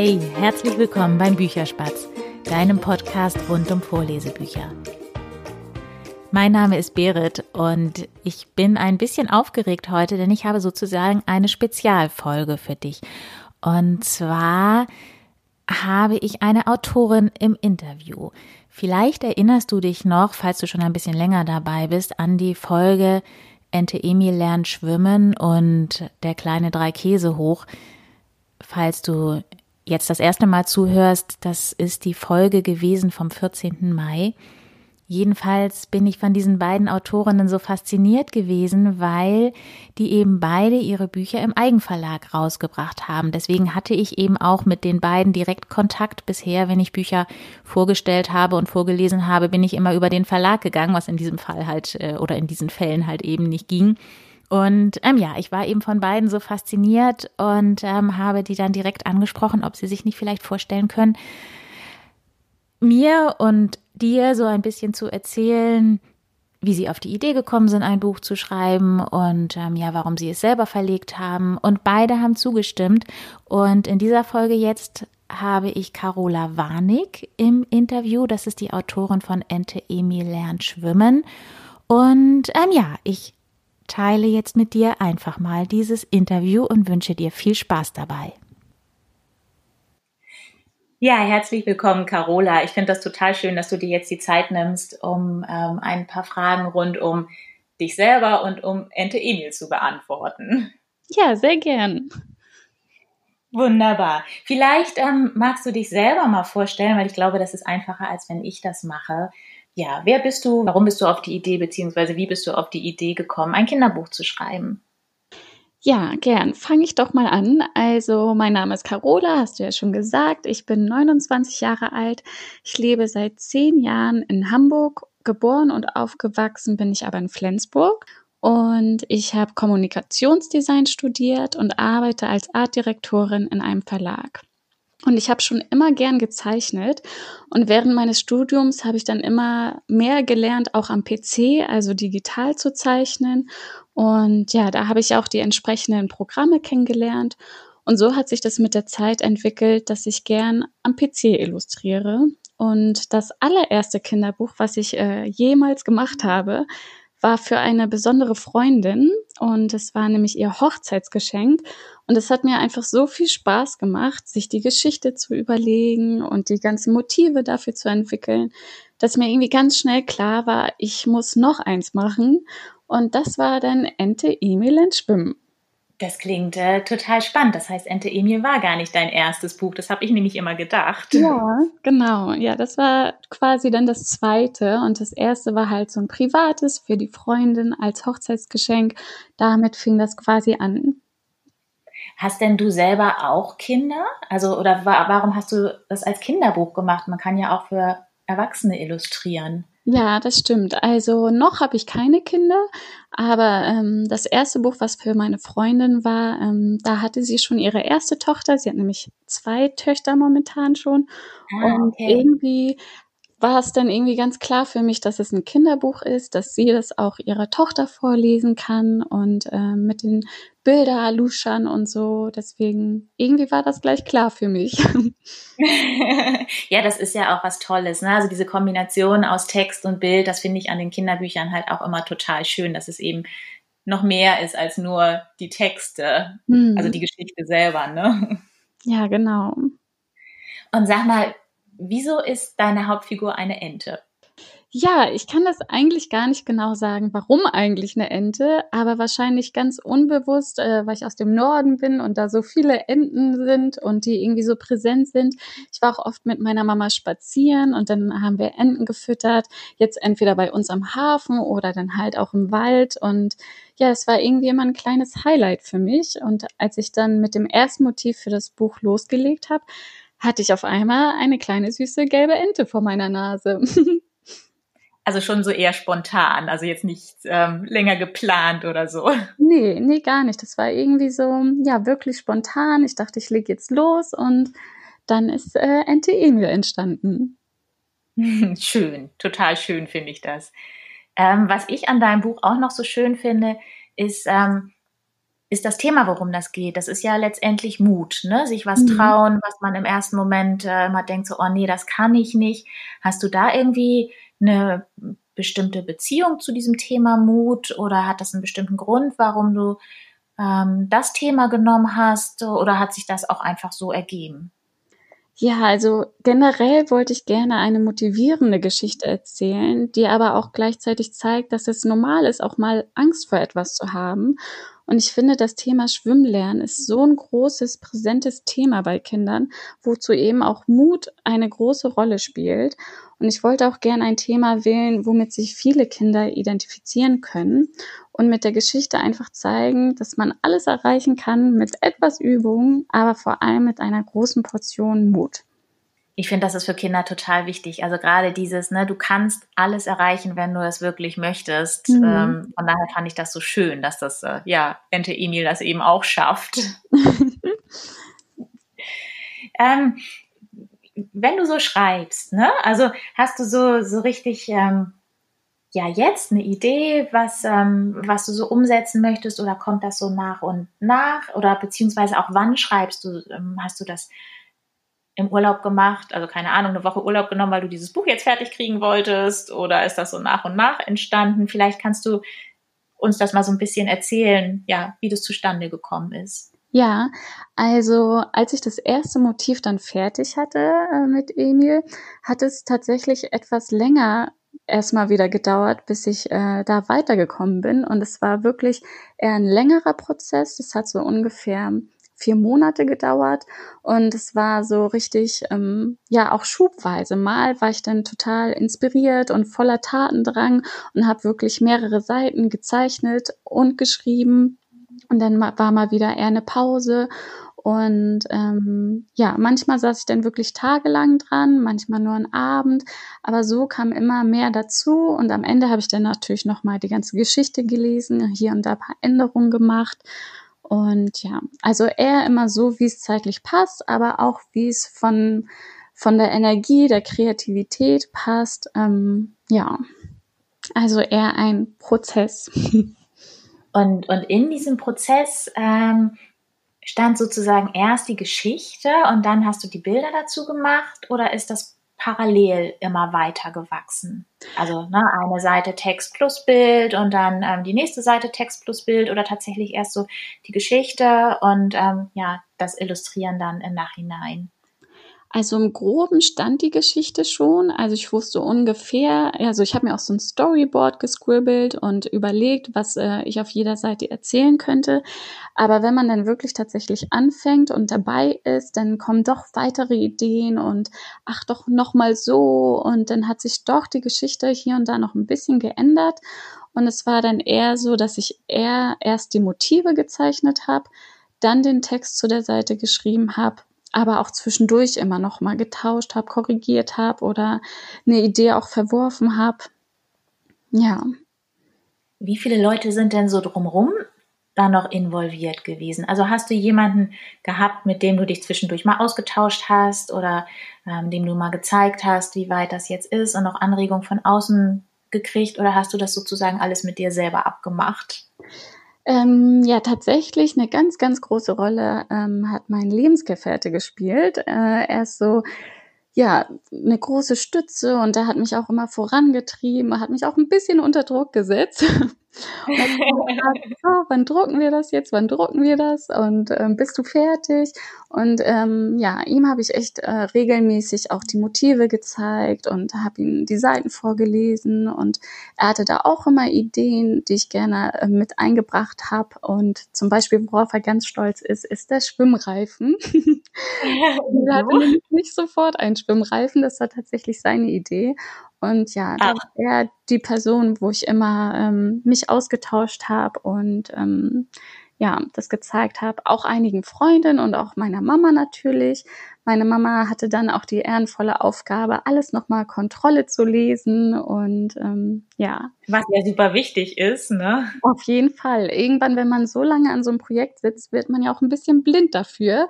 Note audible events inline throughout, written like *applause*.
Hey, herzlich willkommen beim Bücherspatz, deinem Podcast rund um Vorlesebücher. Mein Name ist Berit und ich bin ein bisschen aufgeregt heute, denn ich habe sozusagen eine Spezialfolge für dich. Und zwar habe ich eine Autorin im Interview. Vielleicht erinnerst du dich noch, falls du schon ein bisschen länger dabei bist, an die Folge Ente Emil lernt schwimmen und der kleine drei Käse hoch. Falls du jetzt das erste Mal zuhörst, das ist die Folge gewesen vom 14. Mai. Jedenfalls bin ich von diesen beiden Autorinnen so fasziniert gewesen, weil die eben beide ihre Bücher im Eigenverlag rausgebracht haben. Deswegen hatte ich eben auch mit den beiden direkt Kontakt bisher, wenn ich Bücher vorgestellt habe und vorgelesen habe, bin ich immer über den Verlag gegangen, was in diesem Fall halt äh, oder in diesen Fällen halt eben nicht ging. Und ähm, ja, ich war eben von beiden so fasziniert und ähm, habe die dann direkt angesprochen, ob sie sich nicht vielleicht vorstellen können, mir und dir so ein bisschen zu erzählen, wie sie auf die Idee gekommen sind, ein Buch zu schreiben und ähm, ja, warum sie es selber verlegt haben. Und beide haben zugestimmt. Und in dieser Folge jetzt habe ich Carola Warnig im Interview. Das ist die Autorin von Ente Emil lernt schwimmen. Und ähm, ja, ich teile jetzt mit dir einfach mal dieses Interview und wünsche dir viel Spaß dabei. Ja, herzlich willkommen, Carola. Ich finde das total schön, dass du dir jetzt die Zeit nimmst, um ähm, ein paar Fragen rund um dich selber und um Ente Emil zu beantworten. Ja, sehr gern. Wunderbar. Vielleicht ähm, magst du dich selber mal vorstellen, weil ich glaube, das ist einfacher, als wenn ich das mache ja, wer bist du? Warum bist du auf die Idee, beziehungsweise wie bist du auf die Idee gekommen, ein Kinderbuch zu schreiben? Ja, gern. Fange ich doch mal an. Also, mein Name ist Carola, hast du ja schon gesagt. Ich bin 29 Jahre alt. Ich lebe seit zehn Jahren in Hamburg. Geboren und aufgewachsen bin ich aber in Flensburg. Und ich habe Kommunikationsdesign studiert und arbeite als Artdirektorin in einem Verlag. Und ich habe schon immer gern gezeichnet. Und während meines Studiums habe ich dann immer mehr gelernt, auch am PC, also digital zu zeichnen. Und ja, da habe ich auch die entsprechenden Programme kennengelernt. Und so hat sich das mit der Zeit entwickelt, dass ich gern am PC illustriere. Und das allererste Kinderbuch, was ich äh, jemals gemacht habe, war für eine besondere Freundin und es war nämlich ihr Hochzeitsgeschenk und es hat mir einfach so viel Spaß gemacht, sich die Geschichte zu überlegen und die ganzen Motive dafür zu entwickeln, dass mir irgendwie ganz schnell klar war, ich muss noch eins machen und das war dann Ente Emil Schwimmen. Das klingt äh, total spannend. Das heißt, Ente Emil war gar nicht dein erstes Buch. Das habe ich nämlich immer gedacht. Ja, genau. Ja, das war quasi dann das zweite. Und das erste war halt so ein privates für die Freundin als Hochzeitsgeschenk. Damit fing das quasi an. Hast denn du selber auch Kinder? Also, oder warum hast du das als Kinderbuch gemacht? Man kann ja auch für Erwachsene illustrieren. Ja, das stimmt. Also noch habe ich keine Kinder, aber ähm, das erste Buch, was für meine Freundin war, ähm, da hatte sie schon ihre erste Tochter. Sie hat nämlich zwei Töchter momentan schon. Ah, und okay. irgendwie war es dann irgendwie ganz klar für mich, dass es ein Kinderbuch ist, dass sie das auch ihrer Tochter vorlesen kann und äh, mit den Bilderluschern und so. Deswegen, irgendwie war das gleich klar für mich. *laughs* ja, das ist ja auch was Tolles. Ne? Also diese Kombination aus Text und Bild, das finde ich an den Kinderbüchern halt auch immer total schön, dass es eben noch mehr ist als nur die Texte, hm. also die Geschichte selber. Ne? Ja, genau. Und sag mal, Wieso ist deine Hauptfigur eine Ente? Ja, ich kann das eigentlich gar nicht genau sagen, warum eigentlich eine Ente, aber wahrscheinlich ganz unbewusst, äh, weil ich aus dem Norden bin und da so viele Enten sind und die irgendwie so präsent sind. Ich war auch oft mit meiner Mama spazieren und dann haben wir Enten gefüttert, jetzt entweder bei uns am Hafen oder dann halt auch im Wald und ja, es war irgendwie immer ein kleines Highlight für mich und als ich dann mit dem ersten Motiv für das Buch losgelegt habe, hatte ich auf einmal eine kleine süße gelbe Ente vor meiner Nase. *laughs* Also schon so eher spontan, also jetzt nicht ähm, länger geplant oder so. Nee, nee, gar nicht. Das war irgendwie so, ja, wirklich spontan. Ich dachte, ich leg jetzt los und dann ist äh, Ente Emil entstanden. *laughs* Schön, total schön finde ich das. Ähm, was ich an deinem Buch auch noch so schön finde, ist, ähm, ist das Thema, worum das geht. Das ist ja letztendlich Mut, ne? sich was mhm. trauen, was man im ersten Moment äh, immer denkt, so, oh nee, das kann ich nicht. Hast du da irgendwie eine bestimmte Beziehung zu diesem Thema Mut oder hat das einen bestimmten Grund, warum du ähm, das Thema genommen hast oder hat sich das auch einfach so ergeben? Ja, also generell wollte ich gerne eine motivierende Geschichte erzählen, die aber auch gleichzeitig zeigt, dass es normal ist, auch mal Angst vor etwas zu haben und ich finde, das Thema Schwimmlernen ist so ein großes, präsentes Thema bei Kindern, wozu eben auch Mut eine große Rolle spielt. Und ich wollte auch gerne ein Thema wählen, womit sich viele Kinder identifizieren können und mit der Geschichte einfach zeigen, dass man alles erreichen kann mit etwas Übung, aber vor allem mit einer großen Portion Mut ich finde, das ist für Kinder total wichtig. Also gerade dieses, ne, du kannst alles erreichen, wenn du es wirklich möchtest. Mhm. Ähm, von daher fand ich das so schön, dass das, äh, ja, Ente Emil das eben auch schafft. *laughs* ähm, wenn du so schreibst, ne, also hast du so, so richtig, ähm, ja, jetzt eine Idee, was, ähm, was du so umsetzen möchtest oder kommt das so nach und nach oder beziehungsweise auch wann schreibst du, ähm, hast du das im Urlaub gemacht? Also keine Ahnung, eine Woche Urlaub genommen, weil du dieses Buch jetzt fertig kriegen wolltest? Oder ist das so nach und nach entstanden? Vielleicht kannst du uns das mal so ein bisschen erzählen, ja, wie das zustande gekommen ist. Ja, also als ich das erste Motiv dann fertig hatte äh, mit Emil, hat es tatsächlich etwas länger erstmal wieder gedauert, bis ich äh, da weitergekommen bin. Und es war wirklich eher ein längerer Prozess. Das hat so ungefähr vier Monate gedauert. Und es war so richtig, ähm, ja, auch schubweise. Mal war ich dann total inspiriert und voller Tatendrang und habe wirklich mehrere Seiten gezeichnet und geschrieben. Und dann war mal wieder eher eine Pause. Und ähm, ja, manchmal saß ich dann wirklich tagelang dran, manchmal nur einen Abend, aber so kam immer mehr dazu. Und am Ende habe ich dann natürlich nochmal die ganze Geschichte gelesen, hier und da ein paar Änderungen gemacht und ja, also eher immer so, wie es zeitlich passt, aber auch wie es von, von der Energie, der Kreativität passt. Ähm, ja, also eher ein Prozess. *laughs* Und, und in diesem Prozess ähm, stand sozusagen erst die Geschichte und dann hast du die Bilder dazu gemacht oder ist das parallel immer weiter gewachsen. Also ne, eine Seite Text plus Bild und dann ähm, die nächste Seite Text plus Bild oder tatsächlich erst so die Geschichte und ähm, ja, das Illustrieren dann im Nachhinein. Also im Groben stand die Geschichte schon. Also ich wusste ungefähr, also ich habe mir auch so ein Storyboard gescribbelt und überlegt, was äh, ich auf jeder Seite erzählen könnte. Aber wenn man dann wirklich tatsächlich anfängt und dabei ist, dann kommen doch weitere Ideen und ach doch noch mal so und dann hat sich doch die Geschichte hier und da noch ein bisschen geändert. Und es war dann eher so, dass ich eher erst die Motive gezeichnet habe, dann den Text zu der Seite geschrieben habe aber auch zwischendurch immer noch mal getauscht habe, korrigiert habe oder eine Idee auch verworfen habe. Ja. Wie viele Leute sind denn so drumherum da noch involviert gewesen? Also hast du jemanden gehabt, mit dem du dich zwischendurch mal ausgetauscht hast oder ähm, dem du mal gezeigt hast, wie weit das jetzt ist und noch Anregungen von außen gekriegt oder hast du das sozusagen alles mit dir selber abgemacht? Ähm, ja, tatsächlich eine ganz, ganz große Rolle ähm, hat mein Lebensgefährte gespielt. Äh, er ist so ja, eine große Stütze und der hat mich auch immer vorangetrieben, hat mich auch ein bisschen unter Druck gesetzt. *laughs* Und dann *laughs* so, wann drucken wir das jetzt? Wann drucken wir das? Und ähm, bist du fertig? Und ähm, ja, ihm habe ich echt äh, regelmäßig auch die Motive gezeigt und habe ihm die Seiten vorgelesen. Und er hatte da auch immer Ideen, die ich gerne äh, mit eingebracht habe. Und zum Beispiel, worauf er ganz stolz ist, ist der Schwimmreifen. *laughs* *laughs* er hatte nicht sofort einen Schwimmreifen, das war tatsächlich seine Idee. Und ja, ah. das war die Person, wo ich immer ähm, mich ausgetauscht habe und ähm, ja, das gezeigt habe, auch einigen Freundinnen und auch meiner Mama natürlich. Meine Mama hatte dann auch die ehrenvolle Aufgabe, alles nochmal Kontrolle zu lesen und ähm, ja. Was ja super wichtig ist, ne? Auf jeden Fall. Irgendwann, wenn man so lange an so einem Projekt sitzt, wird man ja auch ein bisschen blind dafür.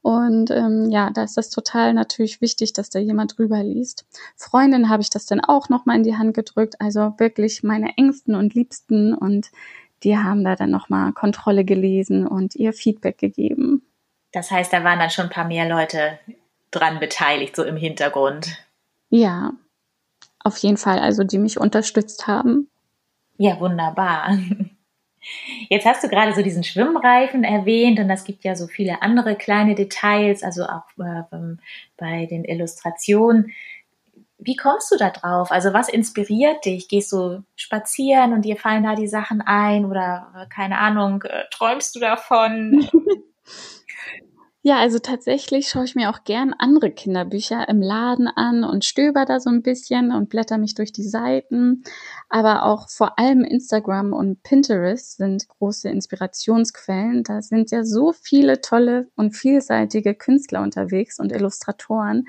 Und ähm, ja, da ist das total natürlich wichtig, dass da jemand drüber liest. Freundin habe ich das dann auch nochmal in die Hand gedrückt, also wirklich meine Ängsten und Liebsten und die haben da dann nochmal Kontrolle gelesen und ihr Feedback gegeben. Das heißt, da waren dann schon ein paar mehr Leute dran beteiligt, so im Hintergrund. Ja, auf jeden Fall, also die mich unterstützt haben. Ja, wunderbar. *laughs* Jetzt hast du gerade so diesen Schwimmreifen erwähnt und es gibt ja so viele andere kleine Details, also auch äh, bei den Illustrationen. Wie kommst du da drauf? Also was inspiriert dich? Gehst du spazieren und dir fallen da die Sachen ein oder äh, keine Ahnung, äh, träumst du davon? *laughs* Ja, also tatsächlich schaue ich mir auch gern andere Kinderbücher im Laden an und stöber da so ein bisschen und blätter mich durch die Seiten. Aber auch vor allem Instagram und Pinterest sind große Inspirationsquellen. Da sind ja so viele tolle und vielseitige Künstler unterwegs und Illustratoren,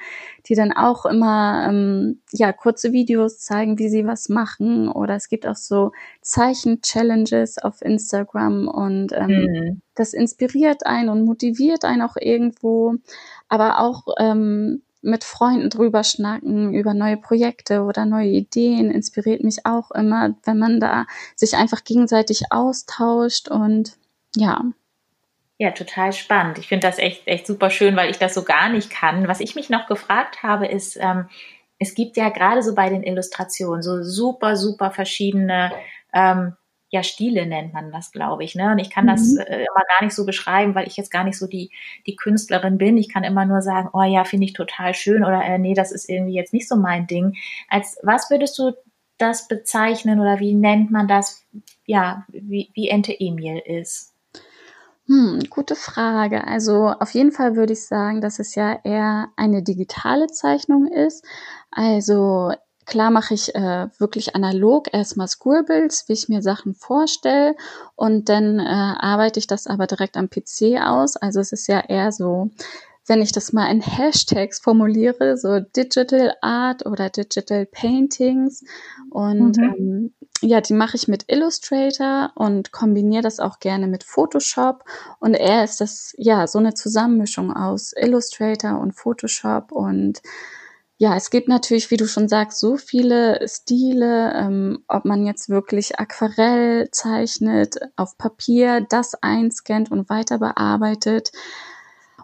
die dann auch immer ähm, ja kurze Videos zeigen, wie sie was machen. Oder es gibt auch so Zeichen-Challenges auf Instagram und ähm, mhm das inspiriert einen und motiviert einen auch irgendwo, aber auch ähm, mit Freunden drüber schnacken über neue Projekte oder neue Ideen inspiriert mich auch immer, wenn man da sich einfach gegenseitig austauscht und ja. Ja, total spannend. Ich finde das echt, echt super schön, weil ich das so gar nicht kann. Was ich mich noch gefragt habe, ist, ähm, es gibt ja gerade so bei den Illustrationen so super, super verschiedene ähm, ja, Stile nennt man das, glaube ich. Ne? Und ich kann mhm. das äh, immer gar nicht so beschreiben, weil ich jetzt gar nicht so die, die Künstlerin bin. Ich kann immer nur sagen, oh ja, finde ich total schön oder äh, nee, das ist irgendwie jetzt nicht so mein Ding. Als was würdest du das bezeichnen oder wie nennt man das, ja, wie, wie Ente Emil ist? Hm, gute Frage. Also auf jeden Fall würde ich sagen, dass es ja eher eine digitale Zeichnung ist. Also Klar mache ich äh, wirklich analog erstmal Scribbles, wie ich mir Sachen vorstelle und dann äh, arbeite ich das aber direkt am PC aus. Also es ist ja eher so, wenn ich das mal in Hashtags formuliere, so Digital Art oder Digital Paintings und mhm. ähm, ja, die mache ich mit Illustrator und kombiniere das auch gerne mit Photoshop und er ist das ja so eine Zusammenmischung aus Illustrator und Photoshop und ja, es gibt natürlich, wie du schon sagst, so viele Stile, ähm, ob man jetzt wirklich Aquarell zeichnet, auf Papier das einscannt und weiter bearbeitet.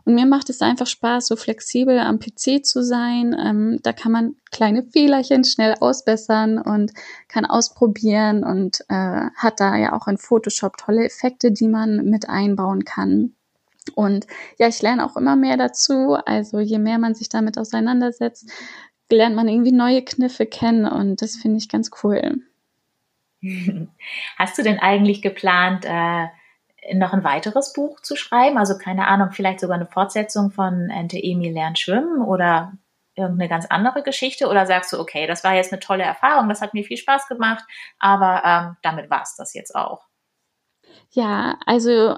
Und mir macht es einfach Spaß, so flexibel am PC zu sein. Ähm, da kann man kleine Fehlerchen schnell ausbessern und kann ausprobieren und äh, hat da ja auch in Photoshop tolle Effekte, die man mit einbauen kann. Und ja, ich lerne auch immer mehr dazu. Also je mehr man sich damit auseinandersetzt, lernt man irgendwie neue Kniffe kennen und das finde ich ganz cool. *laughs* Hast du denn eigentlich geplant, äh, noch ein weiteres Buch zu schreiben? Also keine Ahnung, vielleicht sogar eine Fortsetzung von Ente Emil lernt schwimmen oder irgendeine ganz andere Geschichte? Oder sagst du, okay, das war jetzt eine tolle Erfahrung, das hat mir viel Spaß gemacht, aber ähm, damit war es das jetzt auch? Ja, also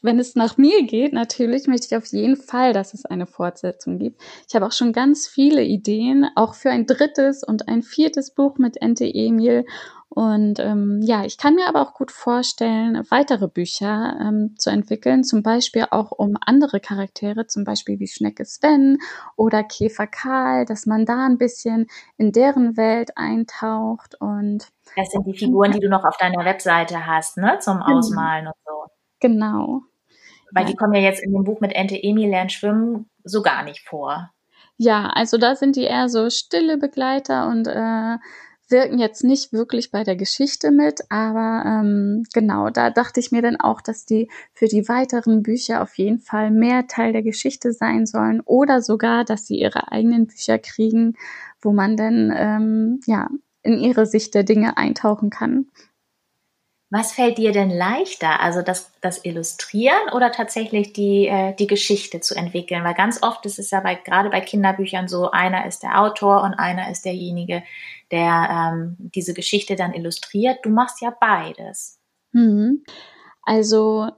wenn es nach mir geht, natürlich möchte ich auf jeden Fall, dass es eine Fortsetzung gibt. Ich habe auch schon ganz viele Ideen, auch für ein drittes und ein viertes Buch mit Ente Emil. Und ähm, ja, ich kann mir aber auch gut vorstellen, weitere Bücher ähm, zu entwickeln, zum Beispiel auch um andere Charaktere, zum Beispiel wie Schnecke Sven oder Käfer Karl, dass man da ein bisschen in deren Welt eintaucht und das sind die Figuren, die du noch auf deiner Webseite hast, ne, zum genau. Ausmalen und so. Genau. Weil die kommen ja jetzt in dem Buch mit Ente Emil lernt schwimmen so gar nicht vor. Ja, also da sind die eher so stille Begleiter und äh, wirken jetzt nicht wirklich bei der Geschichte mit, aber ähm, genau, da dachte ich mir dann auch, dass die für die weiteren Bücher auf jeden Fall mehr Teil der Geschichte sein sollen oder sogar, dass sie ihre eigenen Bücher kriegen, wo man dann ähm, ja in ihre Sicht der Dinge eintauchen kann. Was fällt dir denn leichter, also das, das Illustrieren oder tatsächlich die, äh, die Geschichte zu entwickeln? Weil ganz oft ist es ja bei, gerade bei Kinderbüchern so, einer ist der Autor und einer ist derjenige, der ähm, diese Geschichte dann illustriert. Du machst ja beides. Mhm. Also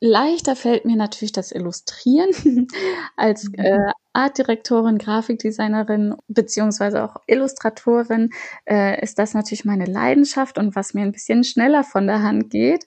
leichter fällt mir natürlich das Illustrieren *laughs* als mhm. äh, Artdirektorin, Grafikdesignerin beziehungsweise auch Illustratorin äh, ist das natürlich meine Leidenschaft und was mir ein bisschen schneller von der Hand geht.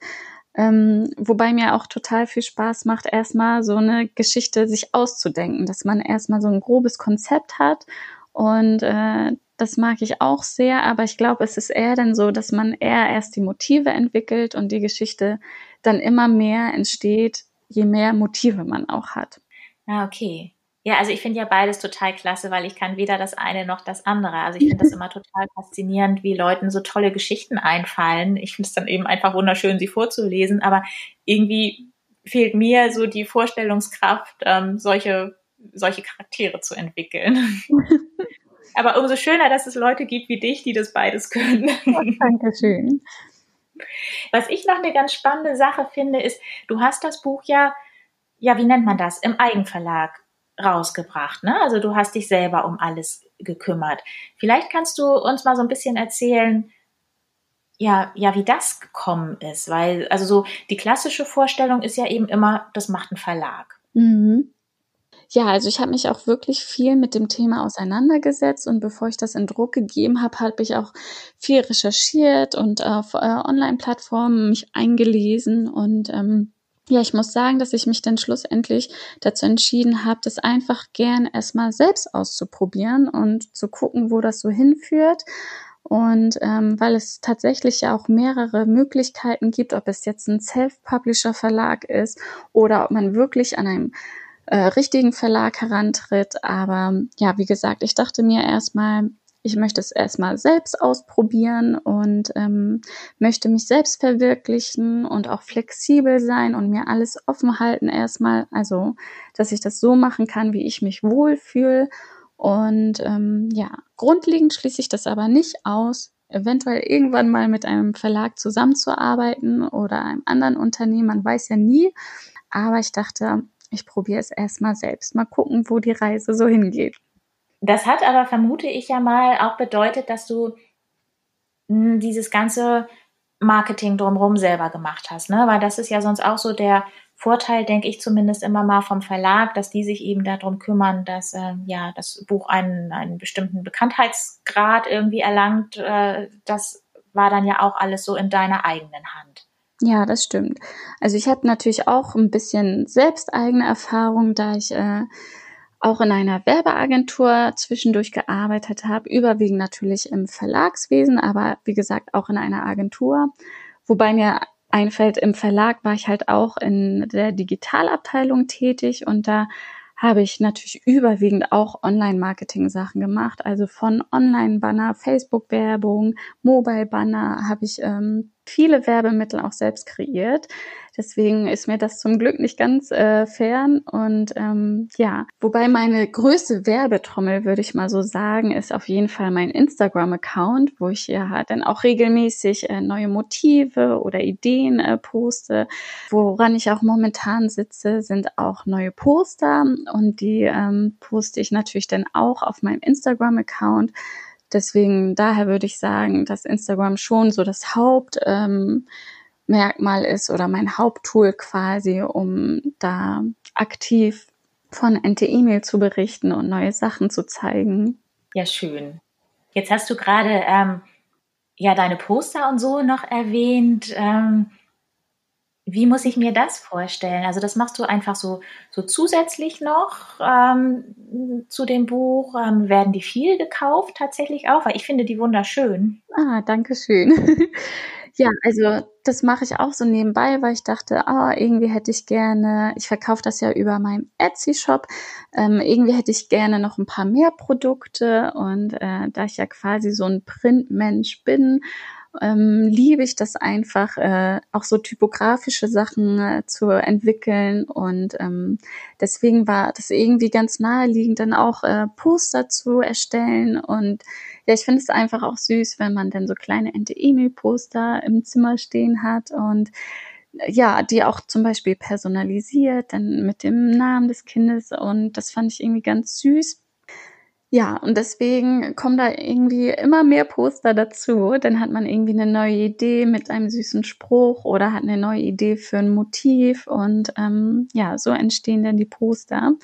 Ähm, wobei mir auch total viel Spaß macht, erstmal so eine Geschichte sich auszudenken, dass man erstmal so ein grobes Konzept hat und äh, Das mag ich auch sehr, aber ich glaube, es ist eher dann so, dass man eher erst die Motive entwickelt und die Geschichte dann immer mehr entsteht, je mehr Motive man auch hat. Ah, okay. Ja, also ich finde ja beides total klasse, weil ich kann weder das eine noch das andere. Also ich finde das immer total faszinierend, wie Leuten so tolle Geschichten einfallen. Ich finde es dann eben einfach wunderschön, sie vorzulesen, aber irgendwie fehlt mir so die Vorstellungskraft, ähm, solche, solche Charaktere zu entwickeln. *laughs* aber umso schöner, dass es Leute gibt wie dich, die das beides können. Oh, Dankeschön. Was ich noch eine ganz spannende Sache finde, ist, du hast das Buch ja, ja, wie nennt man das, im Eigenverlag rausgebracht. Ne? Also du hast dich selber um alles gekümmert. Vielleicht kannst du uns mal so ein bisschen erzählen, ja, ja, wie das gekommen ist, weil also so die klassische Vorstellung ist ja eben immer, das macht ein Verlag. Mhm. Ja, also ich habe mich auch wirklich viel mit dem Thema auseinandergesetzt und bevor ich das in Druck gegeben habe, habe ich auch viel recherchiert und auf äh, Online-Plattformen mich eingelesen und ähm, ja, ich muss sagen, dass ich mich dann schlussendlich dazu entschieden habe, das einfach gern erstmal selbst auszuprobieren und zu gucken, wo das so hinführt. Und ähm, weil es tatsächlich ja auch mehrere Möglichkeiten gibt, ob es jetzt ein Self-Publisher-Verlag ist oder ob man wirklich an einem äh, richtigen Verlag herantritt. Aber ja, wie gesagt, ich dachte mir erstmal, ich möchte es erstmal selbst ausprobieren und ähm, möchte mich selbst verwirklichen und auch flexibel sein und mir alles offen halten erstmal. Also, dass ich das so machen kann, wie ich mich wohlfühle. Und ähm, ja, grundlegend schließe ich das aber nicht aus, eventuell irgendwann mal mit einem Verlag zusammenzuarbeiten oder einem anderen Unternehmen. Man weiß ja nie. Aber ich dachte, ich probiere es erstmal selbst. Mal gucken, wo die Reise so hingeht. Das hat aber, vermute ich ja mal, auch bedeutet, dass du hm, dieses ganze Marketing drumherum selber gemacht hast, ne? Weil das ist ja sonst auch so der Vorteil, denke ich zumindest immer mal vom Verlag, dass die sich eben darum kümmern, dass äh, ja das Buch einen, einen bestimmten Bekanntheitsgrad irgendwie erlangt. Äh, das war dann ja auch alles so in deiner eigenen Hand. Ja, das stimmt. Also ich habe natürlich auch ein bisschen selbst eigene Erfahrung, da ich äh, auch in einer Werbeagentur zwischendurch gearbeitet habe, überwiegend natürlich im Verlagswesen, aber wie gesagt auch in einer Agentur. Wobei mir einfällt, im Verlag war ich halt auch in der Digitalabteilung tätig und da habe ich natürlich überwiegend auch Online-Marketing-Sachen gemacht. Also von Online-Banner, Facebook-Werbung, Mobile-Banner habe ich ähm, viele Werbemittel auch selbst kreiert. Deswegen ist mir das zum Glück nicht ganz äh, fern. Und ähm, ja, wobei meine größte Werbetrommel, würde ich mal so sagen, ist auf jeden Fall mein Instagram-Account, wo ich ja dann auch regelmäßig äh, neue Motive oder Ideen äh, poste. Woran ich auch momentan sitze, sind auch neue Poster und die ähm, poste ich natürlich dann auch auf meinem Instagram-Account. Deswegen, daher würde ich sagen, dass Instagram schon so das Hauptmerkmal ähm, ist oder mein Haupttool quasi, um da aktiv von NT-E-Mail zu berichten und neue Sachen zu zeigen. Ja, schön. Jetzt hast du gerade ähm, ja deine Poster und so noch erwähnt. Ähm, wie muss ich mir das vorstellen? Also das machst du einfach so, so zusätzlich noch ähm, zu dem Buch. Ähm, werden die viel gekauft tatsächlich auch? Weil ich finde die wunderschön. Ah, danke schön. *laughs* ja, also das mache ich auch so nebenbei, weil ich dachte, ah, irgendwie hätte ich gerne, ich verkaufe das ja über meinen Etsy-Shop, ähm, irgendwie hätte ich gerne noch ein paar mehr Produkte und äh, da ich ja quasi so ein Printmensch bin, ähm, liebe ich das einfach, äh, auch so typografische Sachen äh, zu entwickeln. Und ähm, deswegen war das irgendwie ganz naheliegend, dann auch äh, Poster zu erstellen. Und ja, ich finde es einfach auch süß, wenn man dann so kleine Ente-E-Mail-Poster im Zimmer stehen hat und äh, ja, die auch zum Beispiel personalisiert, dann mit dem Namen des Kindes und das fand ich irgendwie ganz süß. Ja, und deswegen kommen da irgendwie immer mehr Poster dazu. Dann hat man irgendwie eine neue Idee mit einem süßen Spruch oder hat eine neue Idee für ein Motiv und ähm, ja, so entstehen dann die Poster.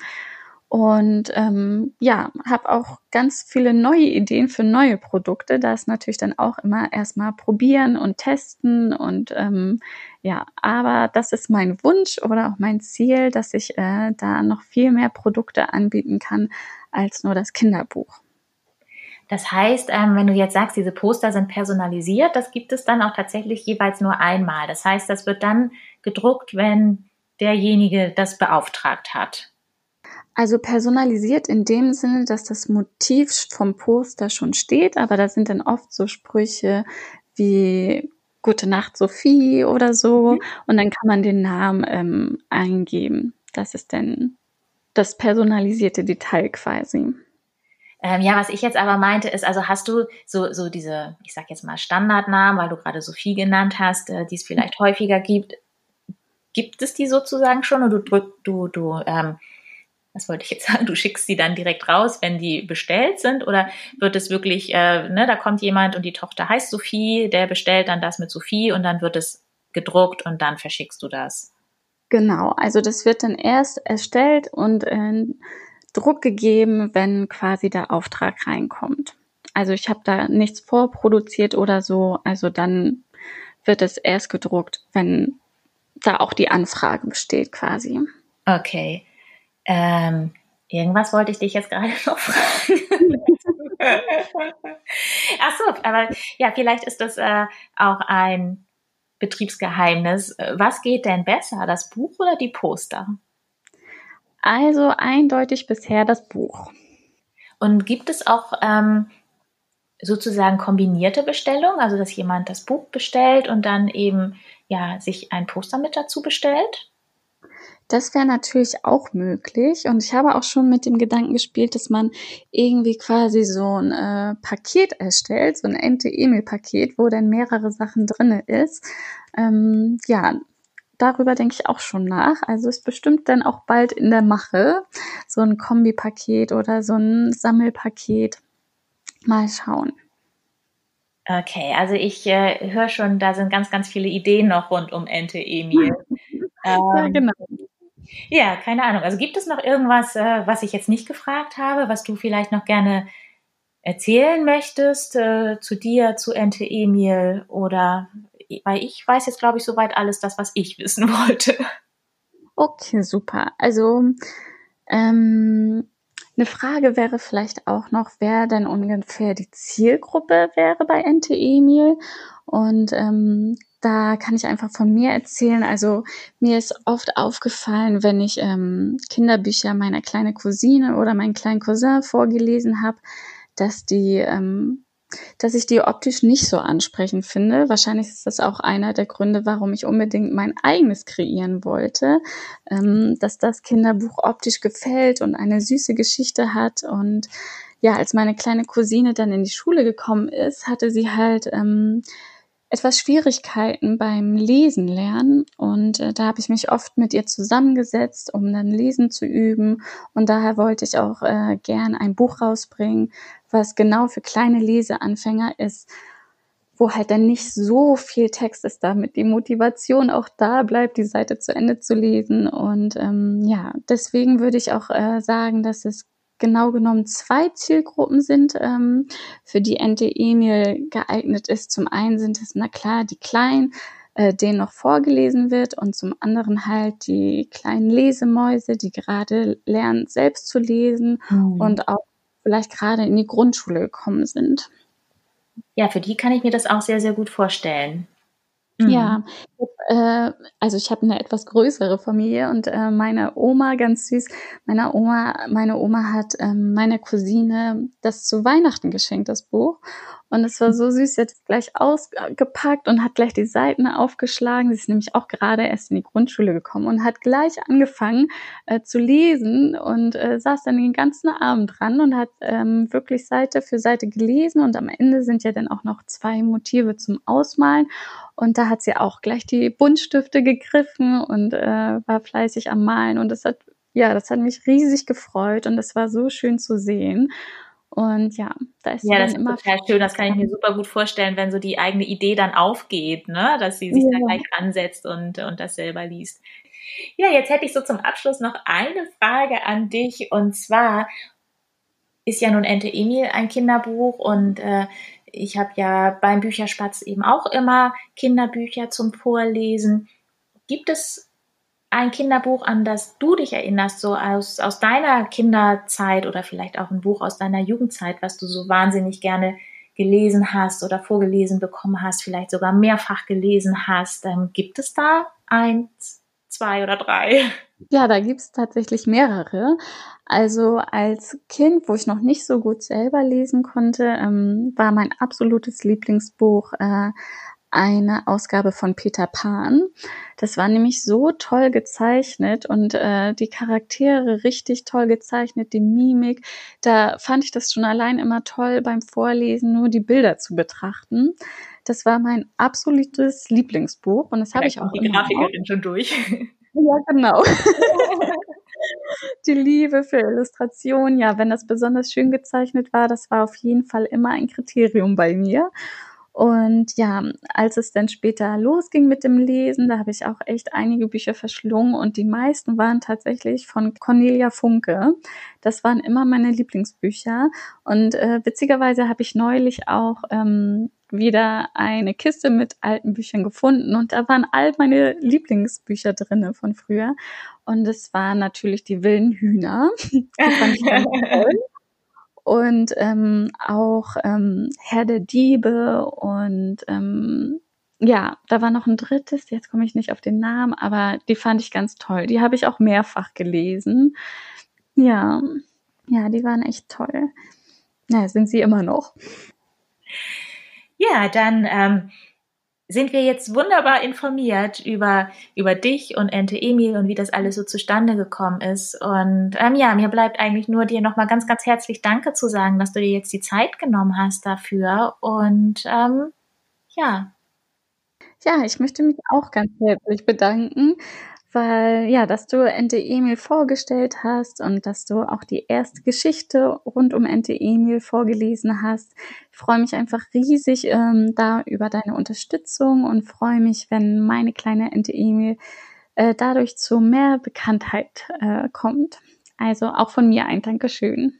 Und ähm, ja, habe auch ganz viele neue Ideen für neue Produkte. Da ist natürlich dann auch immer erstmal probieren und testen und ähm, ja, aber das ist mein Wunsch oder auch mein Ziel, dass ich äh, da noch viel mehr Produkte anbieten kann als nur das Kinderbuch. Das heißt, ähm, wenn du jetzt sagst, diese Poster sind personalisiert, das gibt es dann auch tatsächlich jeweils nur einmal. Das heißt, das wird dann gedruckt, wenn derjenige das beauftragt hat. Also personalisiert in dem Sinne, dass das Motiv vom Poster schon steht, aber da sind dann oft so Sprüche wie Gute Nacht Sophie oder so mhm. und dann kann man den Namen ähm, eingeben. Das ist dann das personalisierte Detail quasi. Ähm, ja, was ich jetzt aber meinte, ist, also hast du so, so diese, ich sag jetzt mal Standardnamen, weil du gerade Sophie genannt hast, äh, die es vielleicht häufiger gibt. Gibt es die sozusagen schon und du drückst, du, du, ähm, was wollte ich jetzt sagen, du schickst sie dann direkt raus, wenn die bestellt sind oder wird es wirklich, äh, ne, da kommt jemand und die Tochter heißt Sophie, der bestellt dann das mit Sophie und dann wird es gedruckt und dann verschickst du das? Genau, also das wird dann erst erstellt und in Druck gegeben, wenn quasi der Auftrag reinkommt. Also ich habe da nichts vorproduziert oder so, also dann wird es erst gedruckt, wenn da auch die Anfrage besteht quasi. Okay. Ähm, irgendwas wollte ich dich jetzt gerade *laughs* noch fragen. *laughs* Ach so, aber ja, vielleicht ist das äh, auch ein Betriebsgeheimnis. Was geht denn besser, das Buch oder die Poster? Also eindeutig bisher das Buch. Und gibt es auch ähm, sozusagen kombinierte Bestellungen, also dass jemand das Buch bestellt und dann eben ja sich ein Poster mit dazu bestellt? Das wäre natürlich auch möglich. Und ich habe auch schon mit dem Gedanken gespielt, dass man irgendwie quasi so ein äh, Paket erstellt, so ein Ente-Emil-Paket, wo dann mehrere Sachen drinne ist. Ähm, ja, darüber denke ich auch schon nach. Also ist bestimmt dann auch bald in der Mache. So ein Kombipaket oder so ein Sammelpaket. Mal schauen. Okay, also ich äh, höre schon, da sind ganz, ganz viele Ideen noch rund um Ente Emil. *laughs* ähm, ja, genau. Ja, keine Ahnung. Also gibt es noch irgendwas, äh, was ich jetzt nicht gefragt habe, was du vielleicht noch gerne erzählen möchtest äh, zu dir, zu Ente Emil oder weil ich weiß jetzt, glaube ich, soweit alles das, was ich *laughs* wissen wollte. Okay, super. Also ähm, eine Frage wäre vielleicht auch noch, wer denn ungefähr die Zielgruppe wäre bei Ente Emil und ähm, da kann ich einfach von mir erzählen. Also mir ist oft aufgefallen, wenn ich ähm, Kinderbücher meiner kleinen Cousine oder meinen kleinen Cousin vorgelesen habe, dass die, ähm, dass ich die optisch nicht so ansprechend finde. Wahrscheinlich ist das auch einer der Gründe, warum ich unbedingt mein eigenes kreieren wollte, ähm, dass das Kinderbuch optisch gefällt und eine süße Geschichte hat und ja, als meine kleine Cousine dann in die Schule gekommen ist, hatte sie halt ähm, etwas Schwierigkeiten beim Lesen lernen und äh, da habe ich mich oft mit ihr zusammengesetzt, um dann Lesen zu üben und daher wollte ich auch äh, gern ein Buch rausbringen, was genau für kleine Leseanfänger ist, wo halt dann nicht so viel Text ist, damit die Motivation auch da bleibt, die Seite zu Ende zu lesen und ähm, ja, deswegen würde ich auch äh, sagen, dass es genau genommen zwei Zielgruppen sind, ähm, für die Ente Emil geeignet ist. Zum einen sind es, na klar, die Kleinen, äh, denen noch vorgelesen wird und zum anderen halt die kleinen Lesemäuse, die gerade lernen, selbst zu lesen mhm. und auch vielleicht gerade in die Grundschule gekommen sind. Ja, für die kann ich mir das auch sehr, sehr gut vorstellen. Mhm. Ja, äh, also ich habe eine etwas größere Familie und äh, meine Oma, ganz süß, meine Oma, meine Oma hat ähm, meiner Cousine das zu Weihnachten geschenkt, das Buch. Und es war so süß, sie hat es gleich ausgepackt und hat gleich die Seiten aufgeschlagen. Sie ist nämlich auch gerade erst in die Grundschule gekommen und hat gleich angefangen äh, zu lesen und äh, saß dann den ganzen Abend dran und hat ähm, wirklich Seite für Seite gelesen. Und am Ende sind ja dann auch noch zwei Motive zum Ausmalen. Und da hat sie auch gleich die Buntstifte gegriffen und äh, war fleißig am Malen. Und das hat, ja, das hat mich riesig gefreut und es war so schön zu sehen. Und ja, da ist ja, das ist total schön. Das kann ich mir super gut vorstellen, wenn so die eigene Idee dann aufgeht, ne? dass sie sich ja. da gleich ansetzt und, und das selber liest. Ja, jetzt hätte ich so zum Abschluss noch eine Frage an dich und zwar ist ja nun Ente Emil ein Kinderbuch und äh, ich habe ja beim Bücherspatz eben auch immer Kinderbücher zum Vorlesen. Gibt es ein Kinderbuch, an das du dich erinnerst, so aus, aus deiner Kinderzeit oder vielleicht auch ein Buch aus deiner Jugendzeit, was du so wahnsinnig gerne gelesen hast oder vorgelesen bekommen hast, vielleicht sogar mehrfach gelesen hast. Ähm, gibt es da eins, zwei oder drei? Ja, da gibt's tatsächlich mehrere. Also als Kind, wo ich noch nicht so gut selber lesen konnte, ähm, war mein absolutes Lieblingsbuch äh, eine Ausgabe von Peter Pan. Das war nämlich so toll gezeichnet und äh, die Charaktere richtig toll gezeichnet, die Mimik. Da fand ich das schon allein immer toll beim Vorlesen, nur die Bilder zu betrachten. Das war mein absolutes Lieblingsbuch und das habe ich auch. Die Grafikerin schon durch. *laughs* Ja, genau. *laughs* die Liebe für Illustration, ja, wenn das besonders schön gezeichnet war, das war auf jeden Fall immer ein Kriterium bei mir. Und ja, als es dann später losging mit dem Lesen, da habe ich auch echt einige Bücher verschlungen und die meisten waren tatsächlich von Cornelia Funke. Das waren immer meine Lieblingsbücher. Und äh, witzigerweise habe ich neulich auch ähm, wieder eine Kiste mit alten Büchern gefunden und da waren all meine Lieblingsbücher drinne von früher. Und es waren natürlich die wilden Hühner. Die fand ich ganz *laughs* toll und ähm, auch ähm, Herr der Diebe und ähm, ja, da war noch ein drittes, jetzt komme ich nicht auf den Namen, aber die fand ich ganz toll. Die habe ich auch mehrfach gelesen. Ja, ja, die waren echt toll. Ja, sind sie immer noch. Ja, dann ähm, sind wir jetzt wunderbar informiert über, über dich und Ente Emil und wie das alles so zustande gekommen ist. Und ähm, ja, mir bleibt eigentlich nur dir nochmal ganz, ganz herzlich Danke zu sagen, dass du dir jetzt die Zeit genommen hast dafür. Und ähm, ja. Ja, ich möchte mich auch ganz herzlich bedanken weil ja, dass du Ente Emil vorgestellt hast und dass du auch die erste Geschichte rund um Ente Emil vorgelesen hast. Ich freue mich einfach riesig ähm, da über deine Unterstützung und freue mich, wenn meine kleine Ente Emil äh, dadurch zu mehr Bekanntheit äh, kommt. Also auch von mir ein Dankeschön.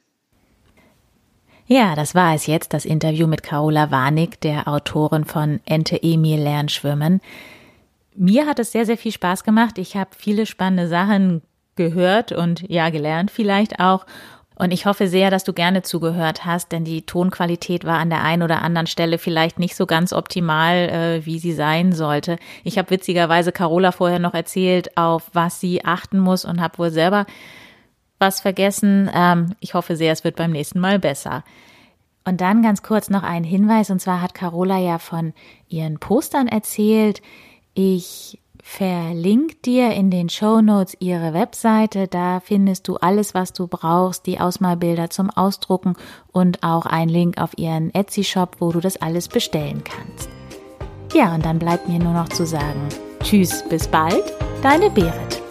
Ja, das war es jetzt, das Interview mit Carola Warnig, der Autorin von Ente Emil lernt schwimmen. Mir hat es sehr, sehr viel Spaß gemacht. Ich habe viele spannende Sachen gehört und ja, gelernt vielleicht auch. Und ich hoffe sehr, dass du gerne zugehört hast, denn die Tonqualität war an der einen oder anderen Stelle vielleicht nicht so ganz optimal, äh, wie sie sein sollte. Ich habe witzigerweise Carola vorher noch erzählt, auf was sie achten muss und habe wohl selber was vergessen. Ähm, ich hoffe sehr, es wird beim nächsten Mal besser. Und dann ganz kurz noch ein Hinweis, und zwar hat Carola ja von ihren Postern erzählt. Ich verlinke dir in den Show Notes ihre Webseite. Da findest du alles, was du brauchst, die Ausmalbilder zum Ausdrucken und auch einen Link auf ihren Etsy-Shop, wo du das alles bestellen kannst. Ja, und dann bleibt mir nur noch zu sagen, tschüss, bis bald, deine Berit.